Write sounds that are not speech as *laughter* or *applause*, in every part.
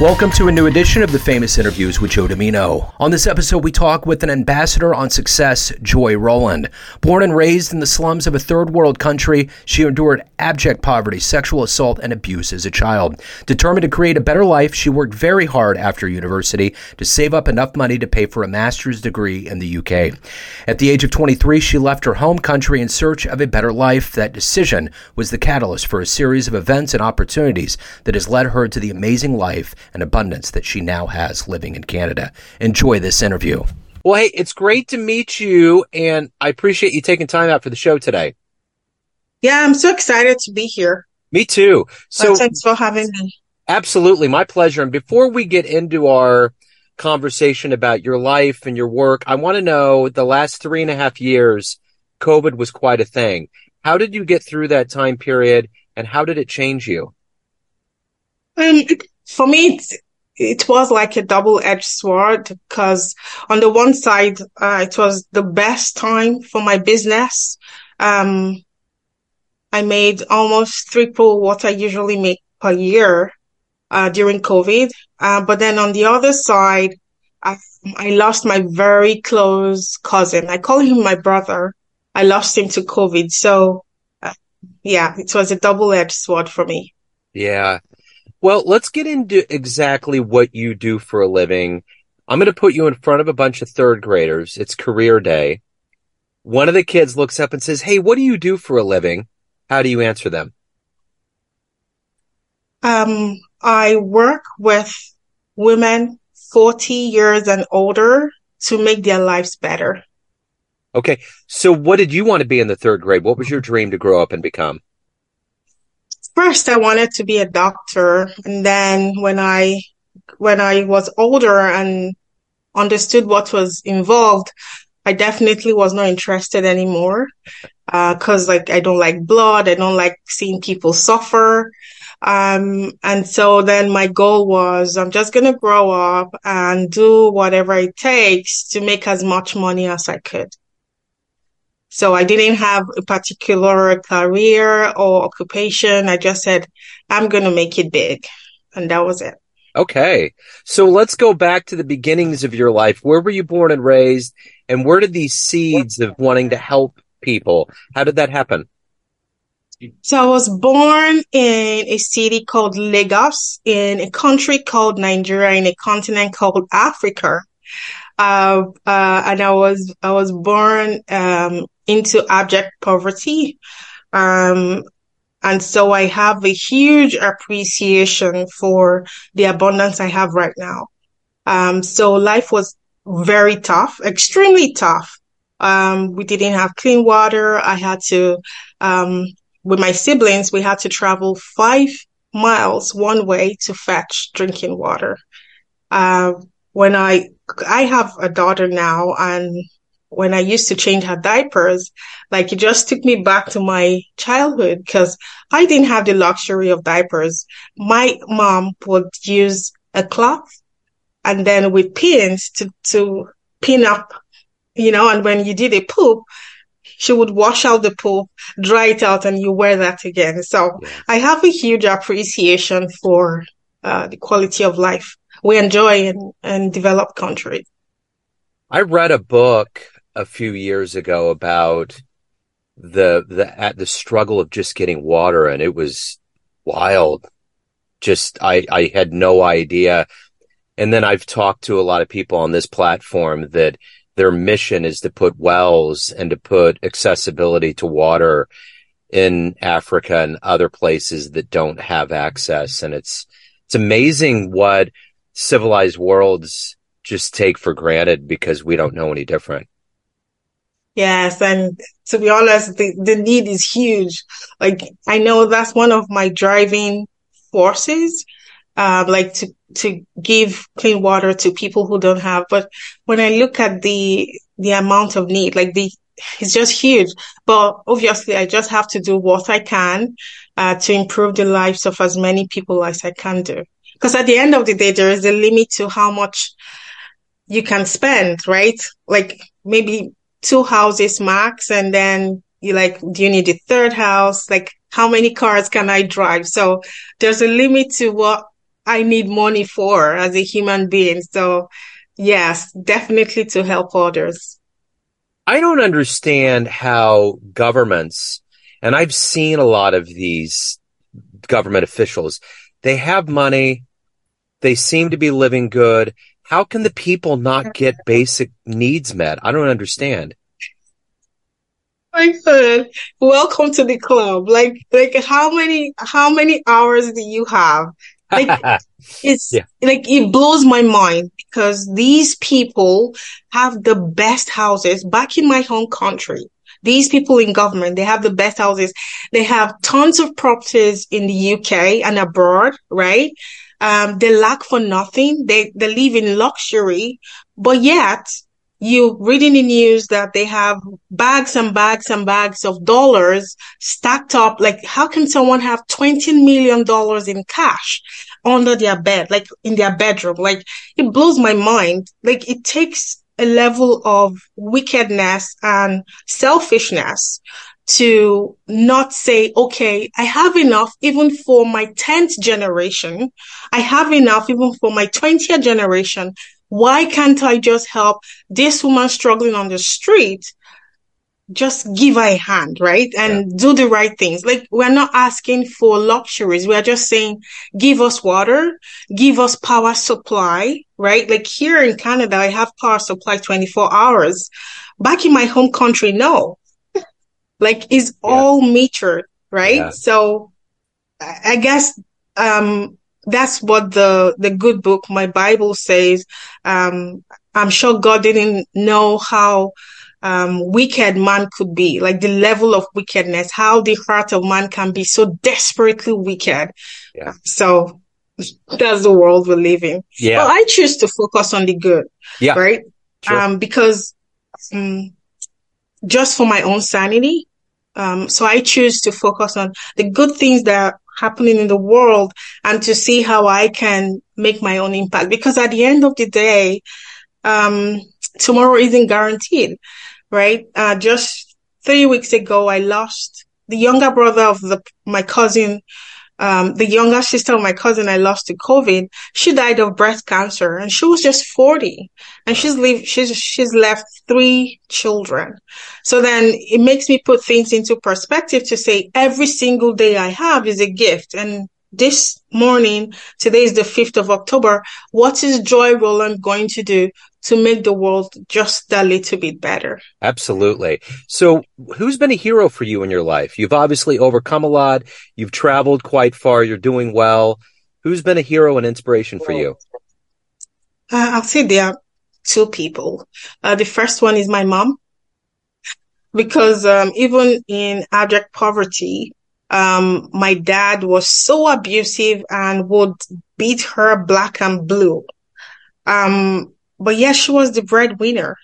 Welcome to a new edition of the Famous Interviews with Joe Dimino. On this episode, we talk with an ambassador on success, Joy Rowland. Born and raised in the slums of a third world country, she endured abject poverty, sexual assault, and abuse as a child. Determined to create a better life, she worked very hard after university to save up enough money to pay for a master's degree in the UK. At the age of 23, she left her home country in search of a better life. That decision was the catalyst for a series of events and opportunities that has led her to the amazing life and abundance that she now has living in Canada. Enjoy this interview. Well, hey, it's great to meet you, and I appreciate you taking time out for the show today. Yeah, I'm so excited to be here. Me too. So well, thanks for having me. Absolutely, my pleasure. And before we get into our conversation about your life and your work, I want to know the last three and a half years, COVID was quite a thing. How did you get through that time period, and how did it change you? Um, for me, it, it was like a double edged sword because on the one side, uh, it was the best time for my business. Um, I made almost triple what I usually make per year, uh, during COVID. Uh, but then on the other side, I, I lost my very close cousin. I call him my brother. I lost him to COVID. So, uh, yeah, it was a double edged sword for me. Yeah. Well, let's get into exactly what you do for a living. I'm going to put you in front of a bunch of third graders. It's career day. One of the kids looks up and says, Hey, what do you do for a living? How do you answer them? Um, I work with women 40 years and older to make their lives better. Okay. So what did you want to be in the third grade? What was your dream to grow up and become? First I wanted to be a doctor. And then when I, when I was older and understood what was involved, I definitely was not interested anymore. Uh, cause like I don't like blood. I don't like seeing people suffer. Um, and so then my goal was I'm just going to grow up and do whatever it takes to make as much money as I could. So I didn't have a particular career or occupation. I just said, I'm going to make it big. And that was it. Okay. So let's go back to the beginnings of your life. Where were you born and raised? And where did these seeds of wanting to help people, how did that happen? So I was born in a city called Lagos, in a country called Nigeria, in a continent called Africa. Uh, uh, and I was, I was born, um, into abject poverty. Um, and so I have a huge appreciation for the abundance I have right now. Um, so life was very tough, extremely tough. Um, we didn't have clean water. I had to, um, with my siblings, we had to travel five miles one way to fetch drinking water. Uh, when I, I have a daughter now and when I used to change her diapers, like it just took me back to my childhood because I didn't have the luxury of diapers. My mom would use a cloth and then with pins to, to pin up, you know, and when you did a poop, she would wash out the poop, dry it out, and you wear that again. So I have a huge appreciation for uh, the quality of life we enjoy in, in developed countries. I read a book a few years ago about the the at the struggle of just getting water and it was wild. Just i i had no idea. And then i've talked to a lot of people on this platform that their mission is to put wells and to put accessibility to water in africa and other places that don't have access. And it's it's amazing what civilized worlds just take for granted because we don't know any different Yes. And to be honest, the, the need is huge. Like I know that's one of my driving forces. Uh, like to, to give clean water to people who don't have. But when I look at the, the amount of need, like the, it's just huge. But obviously I just have to do what I can, uh, to improve the lives of as many people as I can do. Because at the end of the day, there is a limit to how much you can spend, right? Like maybe two houses max and then you like, do you need a third house? Like how many cars can I drive? So there's a limit to what I need money for as a human being. So yes, definitely to help others. I don't understand how governments, and I've seen a lot of these government officials, they have money, they seem to be living good. How can the people not get basic needs met? I don't understand. My son, welcome to the club. Like, like how many, how many hours do you have? Like, *laughs* it's yeah. like, it blows my mind because these people have the best houses back in my home country. These people in government, they have the best houses. They have tons of properties in the UK and abroad, right? Um, they lack for nothing. They, they live in luxury, but yet you read in the news that they have bags and bags and bags of dollars stacked up. Like, how can someone have $20 million in cash under their bed, like in their bedroom? Like, it blows my mind. Like, it takes a level of wickedness and selfishness to not say, okay, I have enough even for my 10th generation. I have enough even for my 20th generation. Why can't I just help this woman struggling on the street? Just give her a hand, right? And yeah. do the right things. Like we're not asking for luxuries. We're just saying, give us water, give us power supply, right? Like here in Canada, I have power supply 24 hours. Back in my home country, no like is yeah. all metered, right? Yeah. So I guess um that's what the the good book, my Bible says. Um I'm sure God didn't know how um, wicked man could be, like the level of wickedness, how the heart of man can be so desperately wicked. Yeah. So that's the world we live in. Yeah. Well, I choose to focus on the good. Yeah. Right. Sure. Um, because, um, just for my own sanity. Um, so I choose to focus on the good things that are happening in the world and to see how I can make my own impact. Because at the end of the day, um, tomorrow isn't guaranteed, right? Uh, just three weeks ago, I lost the younger brother of the, my cousin um, the younger sister of my cousin I lost to COVID, she died of breast cancer and she was just 40 and she's leave, she's, she's left three children. So then it makes me put things into perspective to say every single day I have is a gift. And this morning, today is the 5th of October. What is Joy Rowland going to do to make the world just a little bit better. Absolutely. So, who's been a hero for you in your life? You've obviously overcome a lot. You've traveled quite far. You're doing well. Who's been a hero and inspiration for you? Uh, I'll say there are two people. Uh, the first one is my mom, because um, even in abject poverty, um, my dad was so abusive and would beat her black and blue. Um, but yes, she was the breadwinner.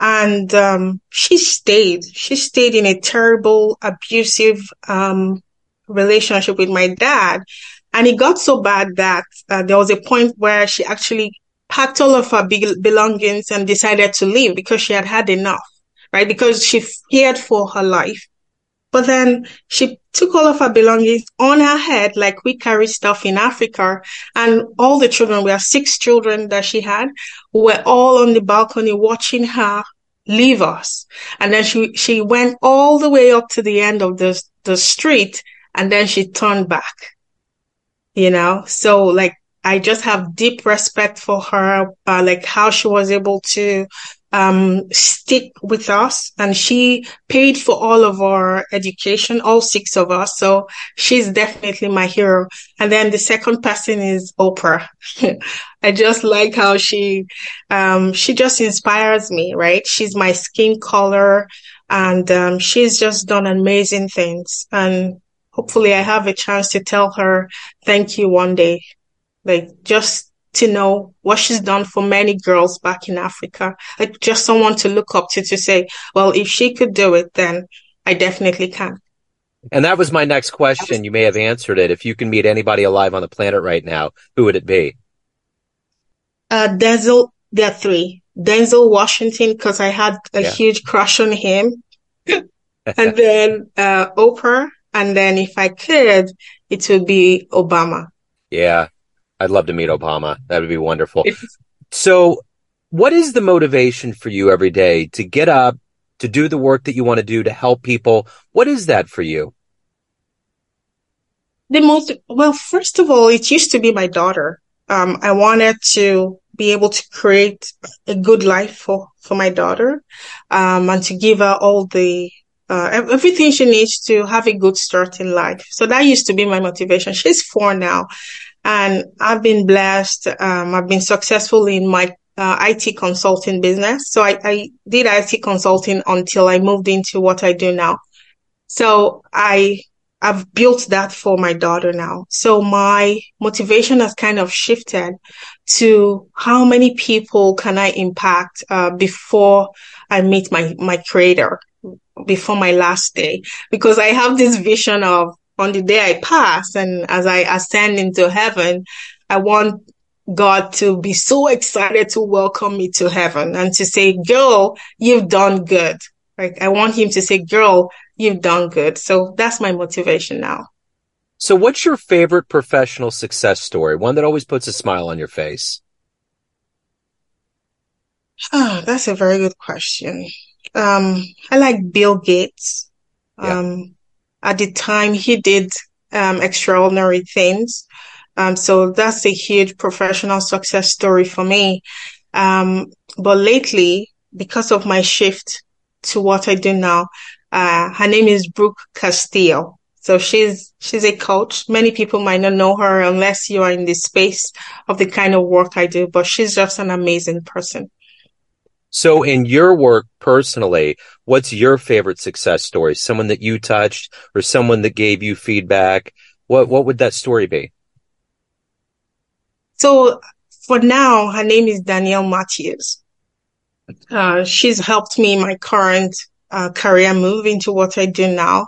And um, she stayed. She stayed in a terrible, abusive um, relationship with my dad. And it got so bad that uh, there was a point where she actually packed all of her be- belongings and decided to leave because she had had enough, right? Because she feared for her life. But then she took all of her belongings on her head, like we carry stuff in Africa. And all the children, we have six children that she had, were all on the balcony watching her leave us. And then she, she went all the way up to the end of the, the street and then she turned back, you know? So like, I just have deep respect for her, uh, like how she was able to um, stick with us and she paid for all of our education, all six of us. So she's definitely my hero. And then the second person is Oprah. *laughs* I just like how she, um, she just inspires me, right? She's my skin color and, um, she's just done amazing things. And hopefully I have a chance to tell her thank you one day. Like just to know what she's done for many girls back in Africa. Like just someone to look up to to say, well, if she could do it, then I definitely can. And that was my next question. You may have answered it. If you can meet anybody alive on the planet right now, who would it be? Uh, Denzel, there are three. Denzel Washington, because I had a yeah. huge crush on him. *laughs* and then uh, Oprah. And then if I could, it would be Obama. Yeah. I'd love to meet Obama. That would be wonderful. so, what is the motivation for you every day to get up, to do the work that you want to do to help people? What is that for you? The most, well, first of all, it used to be my daughter. Um, I wanted to be able to create a good life for, for my daughter, um, and to give her all the, uh, everything she needs to have a good start in life. So that used to be my motivation. She's four now and I've been blessed. Um, I've been successful in my uh, IT consulting business. So I, I did IT consulting until I moved into what I do now. So I I've built that for my daughter now. So my motivation has kind of shifted to how many people can I impact uh, before I meet my my creator, before my last day, because I have this vision of on the day I pass and as I ascend into heaven, I want God to be so excited to welcome me to heaven and to say, girl, you've done good. Like I want him to say, girl, you've done good. So that's my motivation now. So what's your favorite professional success story? One that always puts a smile on your face? Oh, that's a very good question. Um, I like Bill Gates. Yeah. Um, at the time he did, um, extraordinary things. Um, so that's a huge professional success story for me. Um, but lately, because of my shift to what I do now, uh, her name is Brooke Castillo. So she's, she's a coach. Many people might not know her unless you are in the space of the kind of work I do, but she's just an amazing person. So in your work personally, what's your favorite success story? Someone that you touched or someone that gave you feedback? What, what would that story be? So for now, her name is Danielle Matthews. Uh, she's helped me in my current uh, career move into what I do now.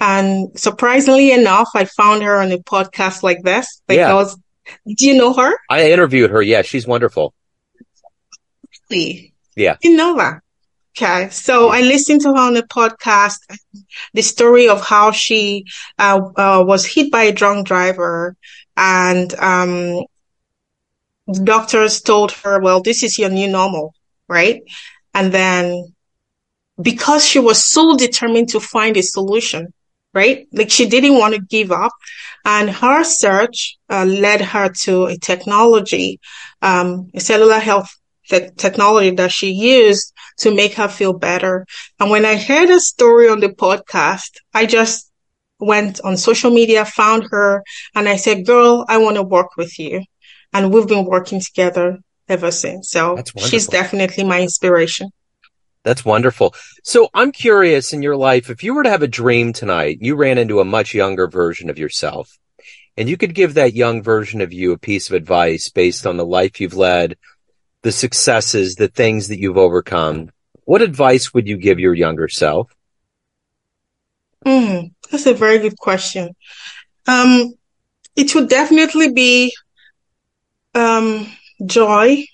And surprisingly enough, I found her on a podcast like this because yeah. do you know her? I interviewed her. Yeah, she's wonderful. Really? Yeah. Know that. Okay. So I listened to her on the podcast, the story of how she uh, uh, was hit by a drunk driver and um, doctors told her, well, this is your new normal, right? And then because she was so determined to find a solution, right? Like she didn't want to give up. And her search uh, led her to a technology, um, a cellular health te- technology that she used to make her feel better. And when I heard a story on the podcast, I just went on social media, found her, and I said, girl, I want to work with you. And we've been working together ever since. So she's definitely my inspiration. That's wonderful. So I'm curious in your life, if you were to have a dream tonight, you ran into a much younger version of yourself and you could give that young version of you a piece of advice based on the life you've led, the successes, the things that you've overcome. What advice would you give your younger self? Mm, that's a very good question. Um, it would definitely be um, joy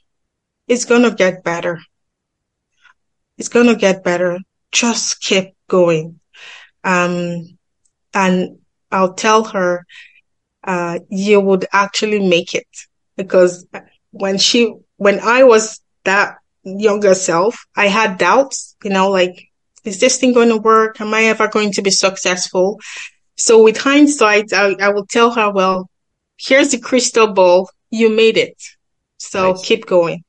is going to get better. It's going to get better. Just keep going. Um, and I'll tell her, uh, you would actually make it because when she, when I was that younger self, I had doubts, you know, like, is this thing going to work? Am I ever going to be successful? So with hindsight, I, I will tell her, well, here's the crystal ball. You made it. So nice. keep going.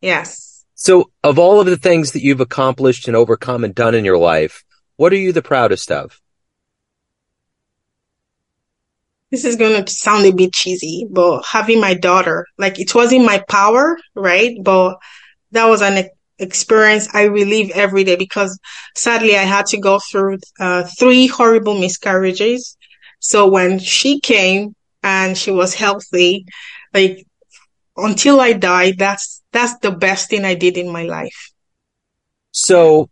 Yes. So of all of the things that you've accomplished and overcome and done in your life, what are you the proudest of? This is going to sound a bit cheesy, but having my daughter, like it was in my power, right? But that was an experience I relive every day because sadly I had to go through uh, three horrible miscarriages. So when she came and she was healthy, like until I died, that's that's the best thing I did in my life. So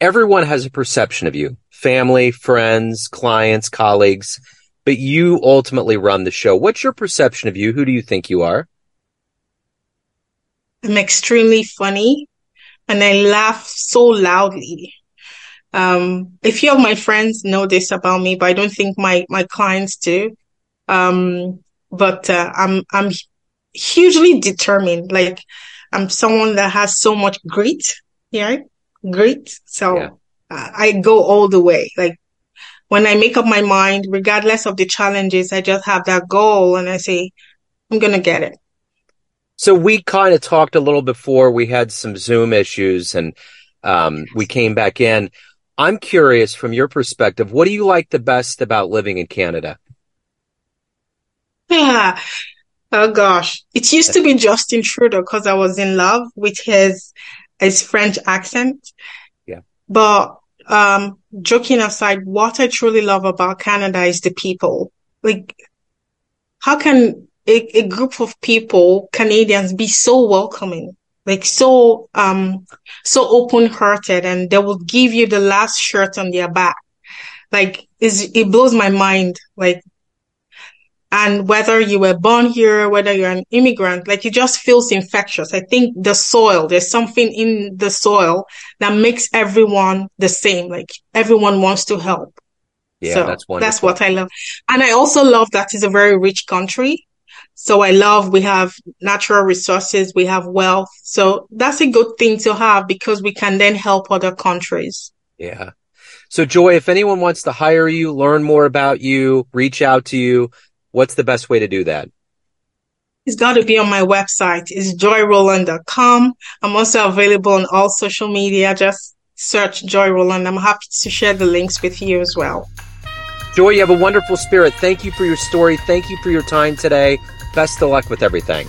everyone has a perception of you, family, friends, clients, colleagues, but you ultimately run the show. What's your perception of you? Who do you think you are? I'm extremely funny and I laugh so loudly. Um, a few of my friends know this about me, but I don't think my, my clients do. Um, but uh, I'm I'm hugely determined. Like I'm someone that has so much grit, yeah, grit. So yeah. I go all the way. Like when I make up my mind, regardless of the challenges, I just have that goal and I say, I'm gonna get it. So we kind of talked a little before we had some Zoom issues and um, we came back in. I'm curious from your perspective, what do you like the best about living in Canada? Yeah. *sighs* Oh gosh. It used to be Justin Trudeau because I was in love with his his French accent. But um joking aside, what I truly love about Canada is the people. Like how can a, a group of people, Canadians, be so welcoming? like so um so open hearted and they will give you the last shirt on their back like it blows my mind like and whether you were born here whether you're an immigrant like it just feels infectious i think the soil there's something in the soil that makes everyone the same like everyone wants to help yeah so that's wonderful. that's what i love and i also love that it's a very rich country so I love we have natural resources, we have wealth. So that's a good thing to have because we can then help other countries. Yeah. So Joy, if anyone wants to hire you, learn more about you, reach out to you, what's the best way to do that? It's got to be on my website. It's joyrowland.com. I'm also available on all social media. Just search Joy Rowland. I'm happy to share the links with you as well. Joy, you have a wonderful spirit. Thank you for your story. Thank you for your time today. Best of luck with everything.